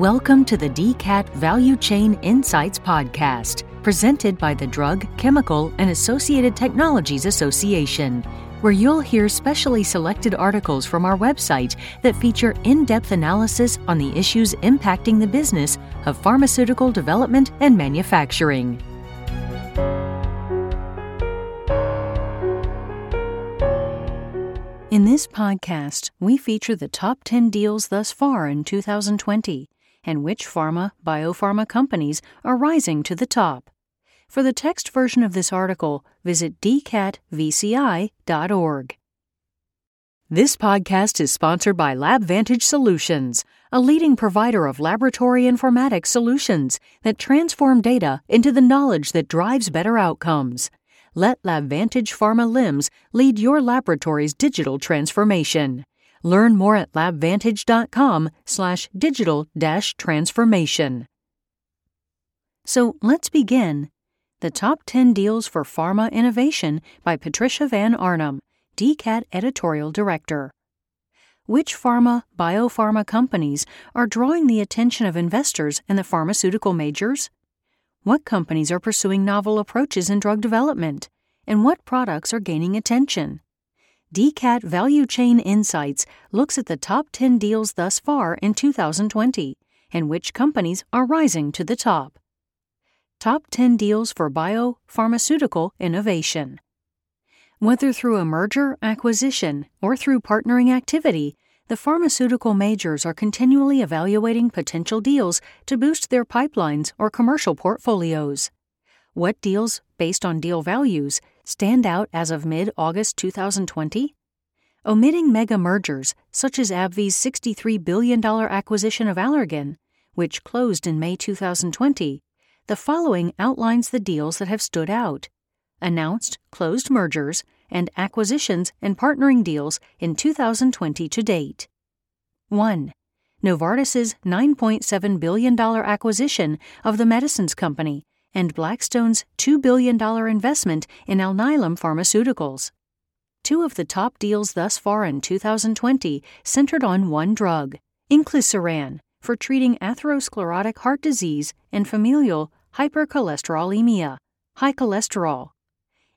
Welcome to the DCAT Value Chain Insights Podcast, presented by the Drug, Chemical, and Associated Technologies Association, where you'll hear specially selected articles from our website that feature in depth analysis on the issues impacting the business of pharmaceutical development and manufacturing. In this podcast, we feature the top 10 deals thus far in 2020 and which pharma, biopharma companies are rising to the top. For the text version of this article, visit dcatvci.org. This podcast is sponsored by LabVantage Solutions, a leading provider of laboratory informatics solutions that transform data into the knowledge that drives better outcomes. Let LabVantage Pharma LIMS lead your laboratory's digital transformation. Learn more at labvantage.com slash digital dash transformation. So let's begin. The Top 10 Deals for Pharma Innovation by Patricia Van Arnum, DCAT Editorial Director. Which pharma, biopharma companies are drawing the attention of investors and the pharmaceutical majors? What companies are pursuing novel approaches in drug development? And what products are gaining attention? DCAT Value Chain Insights looks at the top 10 deals thus far in 2020 and which companies are rising to the top. Top 10 deals for biopharmaceutical innovation. Whether through a merger, acquisition, or through partnering activity, the pharmaceutical majors are continually evaluating potential deals to boost their pipelines or commercial portfolios. What deals, based on deal values, stand out as of mid August 2020? Omitting mega mergers, such as AbbVie's $63 billion acquisition of Allergan, which closed in May 2020, the following outlines the deals that have stood out announced closed mergers and acquisitions and partnering deals in 2020 to date. 1. Novartis's $9.7 billion acquisition of the Medicines Company and Blackstone's $2 billion investment in Alnylam Pharmaceuticals. Two of the top deals thus far in 2020 centered on one drug, inclisiran, for treating atherosclerotic heart disease and familial hypercholesterolemia, high cholesterol.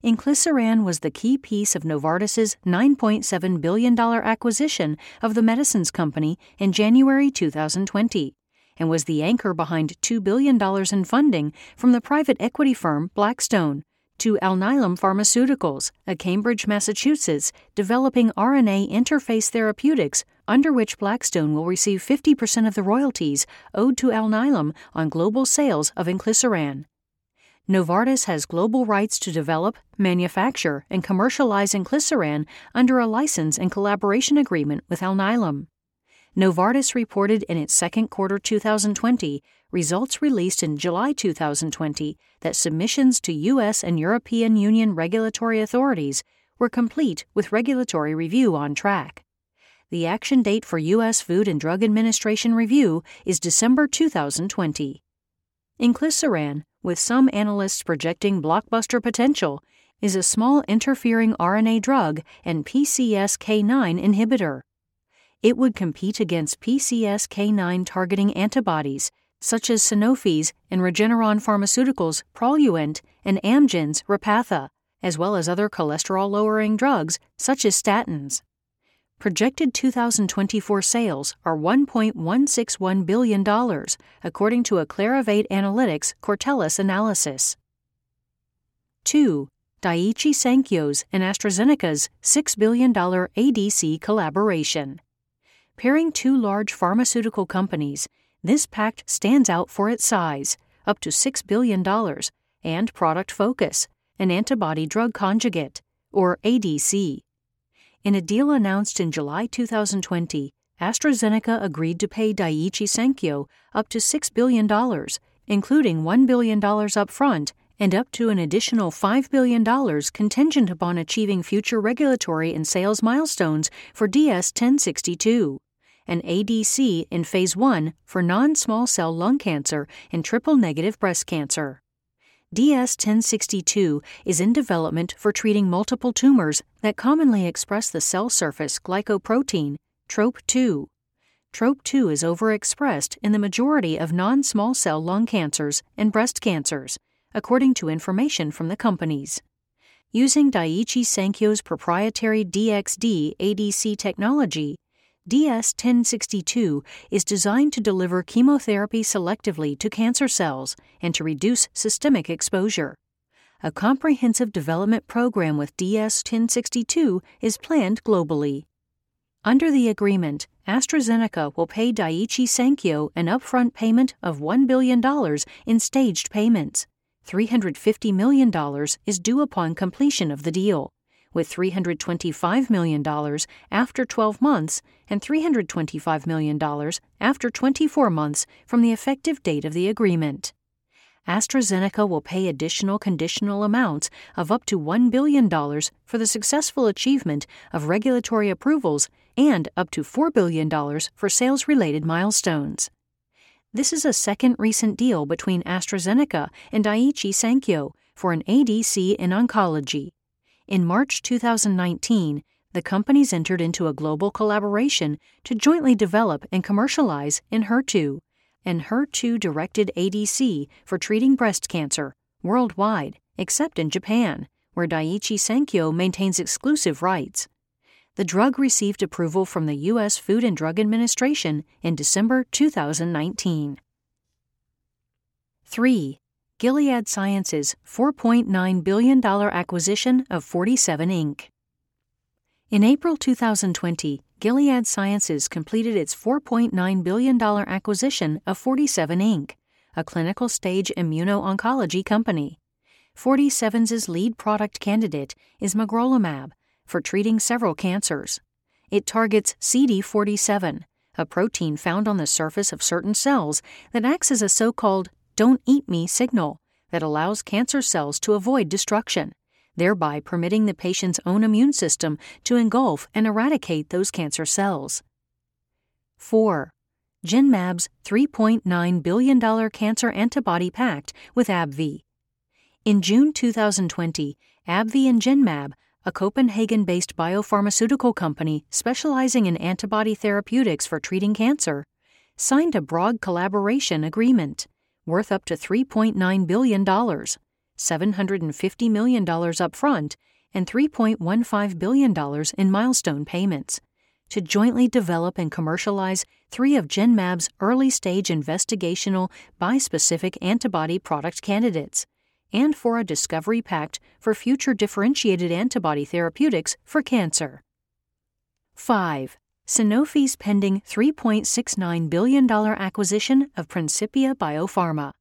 Inclisiran was the key piece of Novartis's $9.7 billion acquisition of the Medicines Company in January 2020 and was the anchor behind $2 billion in funding from the private equity firm Blackstone to Alnylam Pharmaceuticals, a Cambridge, Massachusetts, developing RNA interference therapeutics under which Blackstone will receive 50% of the royalties owed to Alnylam on global sales of inclisiran. Novartis has global rights to develop, manufacture, and commercialize inclisiran under a license and collaboration agreement with Alnylam. Novartis reported in its second quarter 2020 results released in July 2020 that submissions to U.S. and European Union regulatory authorities were complete with regulatory review on track. The action date for U.S. Food and Drug Administration review is December 2020. Inclisiran, with some analysts projecting blockbuster potential, is a small interfering RNA drug and PCSK9 inhibitor it would compete against PCSK9 targeting antibodies, such as Sanofi's and Regeneron Pharmaceuticals' Praluent and Amgen's Repatha, as well as other cholesterol lowering drugs, such as statins. Projected 2024 sales are $1.161 billion, according to a Clarivate Analytics Cortellis analysis. 2. Daiichi Sankyo's and AstraZeneca's $6 billion ADC collaboration. Pairing two large pharmaceutical companies, this pact stands out for its size, up to $6 billion, and product focus, an antibody drug conjugate, or ADC. In a deal announced in July 2020, AstraZeneca agreed to pay Daiichi Sankyo up to $6 billion, including $1 billion upfront and up to an additional $5 billion contingent upon achieving future regulatory and sales milestones for DS 1062 an ADC in Phase 1 for non small cell lung cancer and triple negative breast cancer. DS 1062 is in development for treating multiple tumors that commonly express the cell surface glycoprotein, TROP2. TROP2 is overexpressed in the majority of non small cell lung cancers and breast cancers, according to information from the companies. Using Daiichi Sankyo's proprietary DXd ADC technology, DS 1062 is designed to deliver chemotherapy selectively to cancer cells and to reduce systemic exposure. A comprehensive development program with DS 1062 is planned globally. Under the agreement, AstraZeneca will pay Daiichi Sankyo an upfront payment of $1 billion in staged payments. $350 million is due upon completion of the deal with $325 million after 12 months and $325 million after 24 months from the effective date of the agreement. AstraZeneca will pay additional conditional amounts of up to $1 billion for the successful achievement of regulatory approvals and up to $4 billion for sales related milestones. This is a second recent deal between AstraZeneca and Daiichi Sankyo for an ADC in oncology. In March 2019, the companies entered into a global collaboration to jointly develop and commercialize Enhertu, an HER2 directed ADC for treating breast cancer worldwide, except in Japan, where Daiichi Sankyo maintains exclusive rights. The drug received approval from the U.S. Food and Drug Administration in December 2019. 3. Gilead Sciences' $4.9 billion acquisition of 47 Inc. In April 2020, Gilead Sciences completed its $4.9 billion acquisition of 47 Inc., a clinical stage immuno-oncology company. 47's lead product candidate is magrolimab for treating several cancers. It targets CD47, a protein found on the surface of certain cells that acts as a so-called don't eat me signal that allows cancer cells to avoid destruction, thereby permitting the patient's own immune system to engulf and eradicate those cancer cells. 4. Genmab's $3.9 billion cancer antibody pact with AbbVie. In June 2020, AbbVie and Genmab, a Copenhagen based biopharmaceutical company specializing in antibody therapeutics for treating cancer, signed a broad collaboration agreement worth up to $3.9 billion, $750 million upfront, and $3.15 billion in milestone payments to jointly develop and commercialize three of Genmab's early stage investigational bispecific antibody product candidates, and for a discovery pact for future differentiated antibody therapeutics for cancer. 5. Sanofi's pending $3.69 billion acquisition of Principia Biopharma.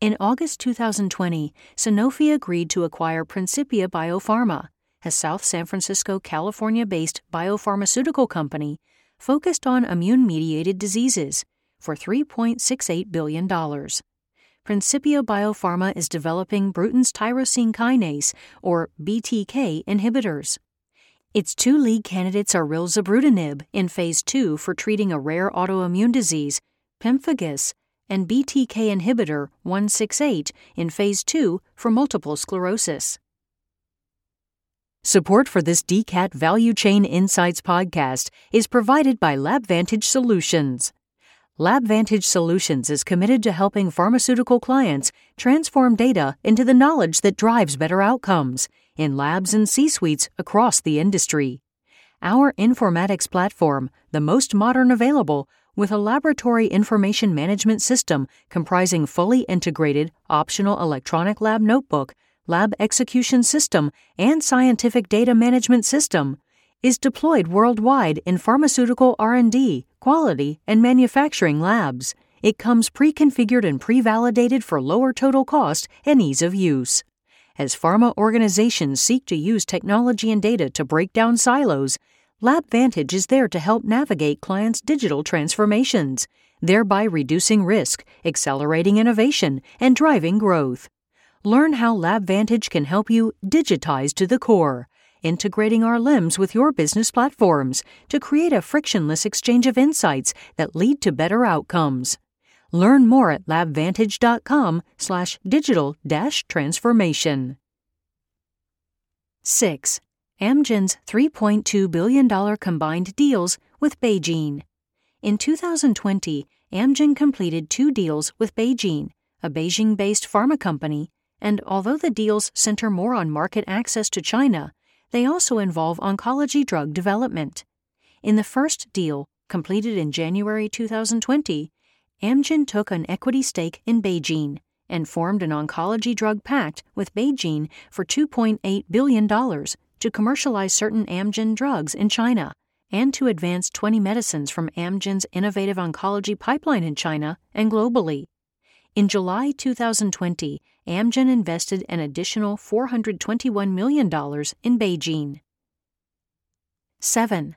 In August 2020, Sanofi agreed to acquire Principia Biopharma, a South San Francisco, California based biopharmaceutical company focused on immune mediated diseases, for $3.68 billion. Principia Biopharma is developing Bruton's tyrosine kinase, or BTK, inhibitors. Its two lead candidates are rilzabrutinib in phase 2 for treating a rare autoimmune disease, pemphigus, and BTK inhibitor 168 in phase 2 for multiple sclerosis. Support for this DCAT Value Chain Insights podcast is provided by LabVantage Solutions. LabVantage Solutions is committed to helping pharmaceutical clients transform data into the knowledge that drives better outcomes in labs and C suites across the industry. Our informatics platform, the most modern available, with a laboratory information management system comprising fully integrated optional electronic lab notebook, lab execution system, and scientific data management system, is deployed worldwide in pharmaceutical R&D, quality, and manufacturing labs. It comes pre-configured and pre-validated for lower total cost and ease of use. As pharma organizations seek to use technology and data to break down silos, LabVantage is there to help navigate clients' digital transformations, thereby reducing risk, accelerating innovation, and driving growth. Learn how LabVantage can help you digitize to the core, integrating our LIMS with your business platforms to create a frictionless exchange of insights that lead to better outcomes. Learn more at labvantage.com slash digital dash transformation. 6. Amgen's $3.2 billion combined deals with BeiGene. In 2020, Amgen completed two deals with BeiGene, a Beijing based pharma company, and although the deals center more on market access to China, they also involve oncology drug development. In the first deal, completed in January 2020, Amgen took an equity stake in BeiGene and formed an oncology drug pact with BeiGene for $2.8 billion to commercialize certain Amgen drugs in China and to advance 20 medicines from Amgen's innovative oncology pipeline in China and globally. In July 2020, Amgen invested an additional $421 million in BeiGene. 7.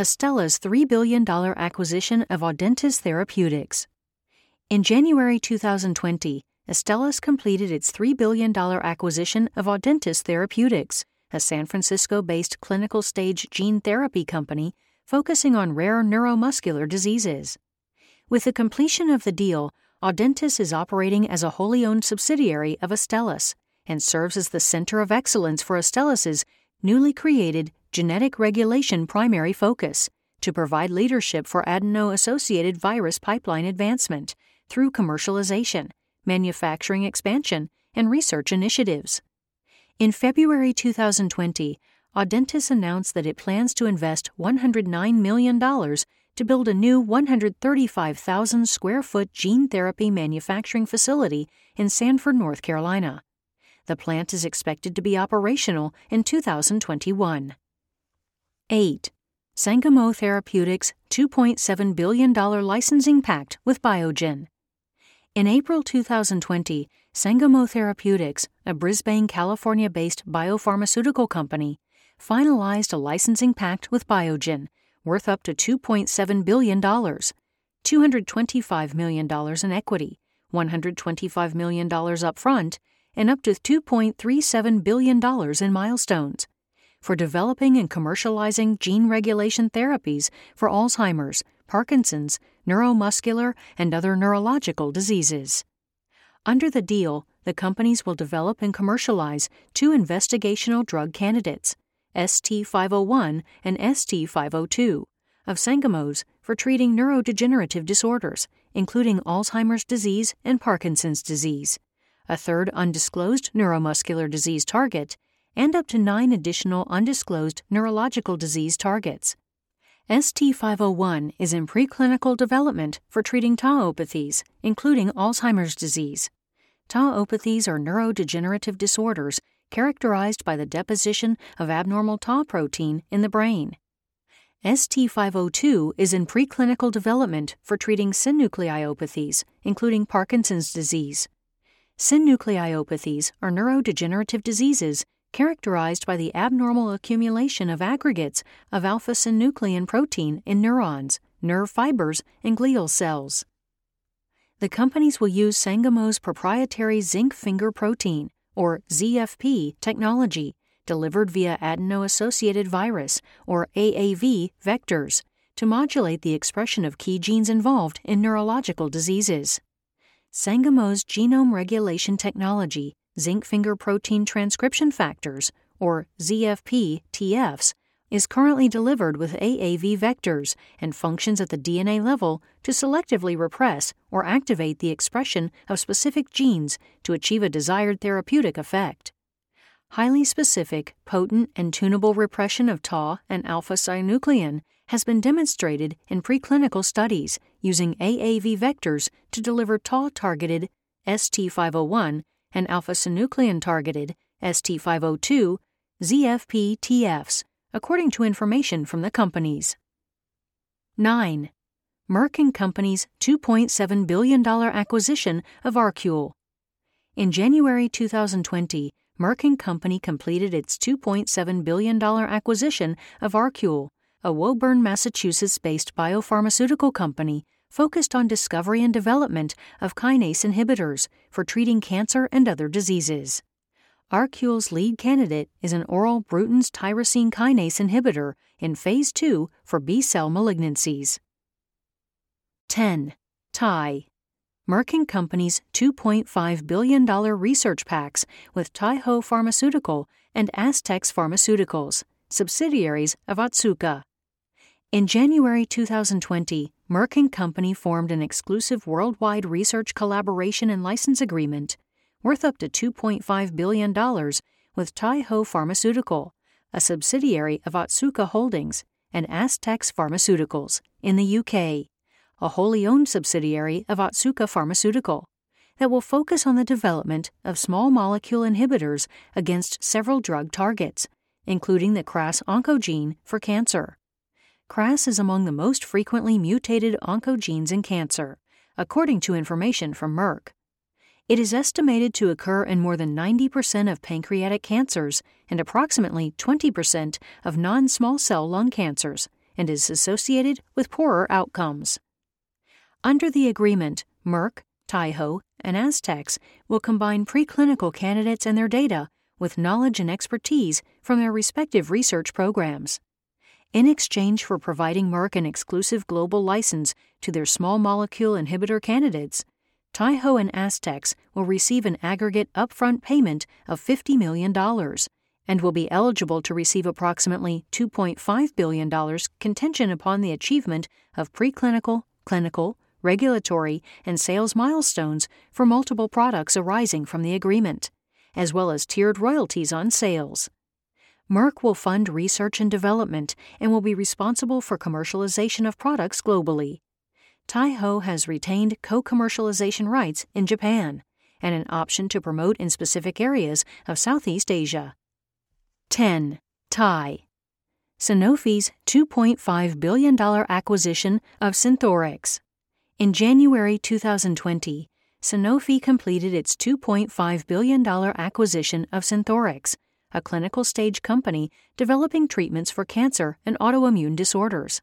Astellas' $3 billion acquisition of Audentes Therapeutics. In January 2020, Astellas completed its $3 billion acquisition of Audentes Therapeutics, a San Francisco based clinical stage gene therapy company focusing on rare neuromuscular diseases. With the completion of the deal, Audentes is operating as a wholly owned subsidiary of Astellas and serves as the center of excellence for Astellas's newly created genetic regulation primary focus to provide leadership for adeno associated virus pipeline advancement through commercialization, manufacturing expansion, and research initiatives. In February 2020, Audentes announced that it plans to invest $109 million to build a new 135,000 square foot gene therapy manufacturing facility in Sanford, North Carolina. The plant is expected to be operational in 2021. 8. Sangamo Therapeutics' $2.7 billion licensing pact with Biogen. In April 2020, Sangamo Therapeutics, a Brisbane, California based biopharmaceutical company, finalized a licensing pact with Biogen worth up to $2.7 billion, $225 million in equity, $125 million upfront, and up to $2.37 billion in milestones for developing and commercializing gene regulation therapies for Alzheimer's, Parkinson's, neuromuscular, and other neurological diseases. Under the deal, the companies will develop and commercialize two investigational drug candidates, ST501 and ST502, of Sangamo's for treating neurodegenerative disorders, including Alzheimer's disease and Parkinson's disease, a third undisclosed neuromuscular disease target, and up to nine additional undisclosed neurological disease targets. ST501 is in preclinical development for treating tauopathies, including Alzheimer's disease. Tauopathies are neurodegenerative disorders characterized by the deposition of abnormal tau protein in the brain. ST502 is in preclinical development for treating synucleinopathies, including Parkinson's disease. Synucleinopathies are neurodegenerative diseases characterized by the abnormal accumulation of aggregates of alpha synuclein protein in neurons, nerve fibers, and glial cells. The companies will use Sangamo's proprietary zinc finger protein, or ZFP, technology delivered via adeno associated virus, or AAV, vectors to modulate the expression of key genes involved in neurological diseases. Sangamo's genome regulation technology zinc finger protein transcription factors, or ZFP TFs, is currently delivered with AAV vectors and functions at the DNA level to selectively repress or activate the expression of specific genes to achieve a desired therapeutic effect. Highly specific, potent, and tunable repression of Tau and alpha synuclein has been demonstrated in preclinical studies using AAV vectors to deliver Tau targeted ST501 and alpha synuclein targeted ST502 ZFP TFs, according to information from the companies. 9. Merck & Company's $2.7 billion acquisition of ArQule. In January 2020, Merck & Company completed its $2.7 billion acquisition of ArQule, a Woburn, Massachusetts-based biopharmaceutical company focused on discovery and development of kinase inhibitors for treating cancer and other diseases. ArQule's lead candidate is an oral Bruton's tyrosine kinase inhibitor in phase 2 for B cell malignancies. 10. Ty. Merck & Company's $2.5 billion research pacts with Taiho Pharmaceutical and Astex Pharmaceuticals, subsidiaries of Otsuka. In January 2020, Merck and Company formed an exclusive worldwide research collaboration and license agreement worth up to $2.5 billion with Taiho Pharmaceutical, a subsidiary of Otsuka Holdings and Astex Pharmaceuticals in the UK, a wholly owned subsidiary of Otsuka Pharmaceutical that will focus on the development of small molecule inhibitors against several drug targets, including the KRAS oncogene for cancer. KRAS is among the most frequently mutated oncogenes in cancer, according to information from Merck. It is estimated to occur in more than 90% of pancreatic cancers and approximately 20% of non small cell lung cancers and is associated with poorer outcomes. Under the agreement, Merck, Taiho, and Astex will combine preclinical candidates and their data with knowledge and expertise from their respective research programs. In exchange for providing Merck an exclusive global license to their small molecule inhibitor candidates, Taiho and Astex will receive an aggregate upfront payment of $50 million and will be eligible to receive approximately $2.5 billion contingent upon the achievement of preclinical, clinical, regulatory, and sales milestones for multiple products arising from the agreement, as well as tiered royalties on sales. Merck will fund research and development and will be responsible for commercialization of products globally. Taiho has retained co commercialization rights in Japan and an option to promote in specific areas of Southeast Asia. 10. TAI Sanofi's $2.5 billion acquisition of Synthorx. In January 2020, Sanofi completed its $2.5 billion acquisition of Synthorx, a clinical stage company developing treatments for cancer and autoimmune disorders.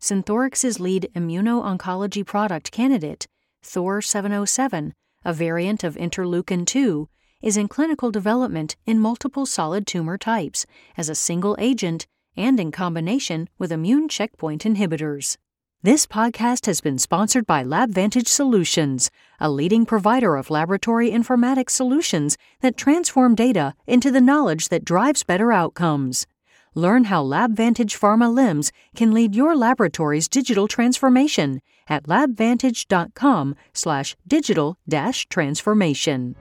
Synthorx's lead immuno-oncology product candidate, Thor 707, a variant of interleukin 2, is in clinical development in multiple solid tumor types as a single agent and in combination with immune checkpoint inhibitors. This podcast has been sponsored by LabVantage Solutions, a leading provider of laboratory informatics solutions that transform data into the knowledge that drives better outcomes. Learn how LabVantage Pharma LIMS can lead your laboratory's digital transformation at labvantage.com/digital-transformation.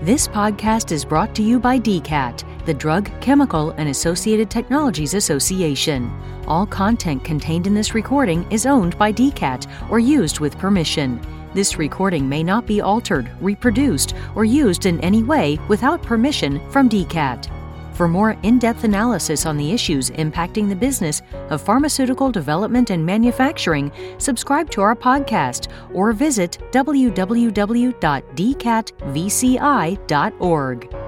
This podcast is brought to you by DCAT, the Drug, Chemical, and Associated Technologies Association. All content contained in this recording is owned by DCAT or used with permission. This recording may not be altered, reproduced, or used in any way without permission from DCAT. For more in depth analysis on the issues impacting the business of pharmaceutical development and manufacturing, subscribe to our podcast or visit www.dcatvci.org.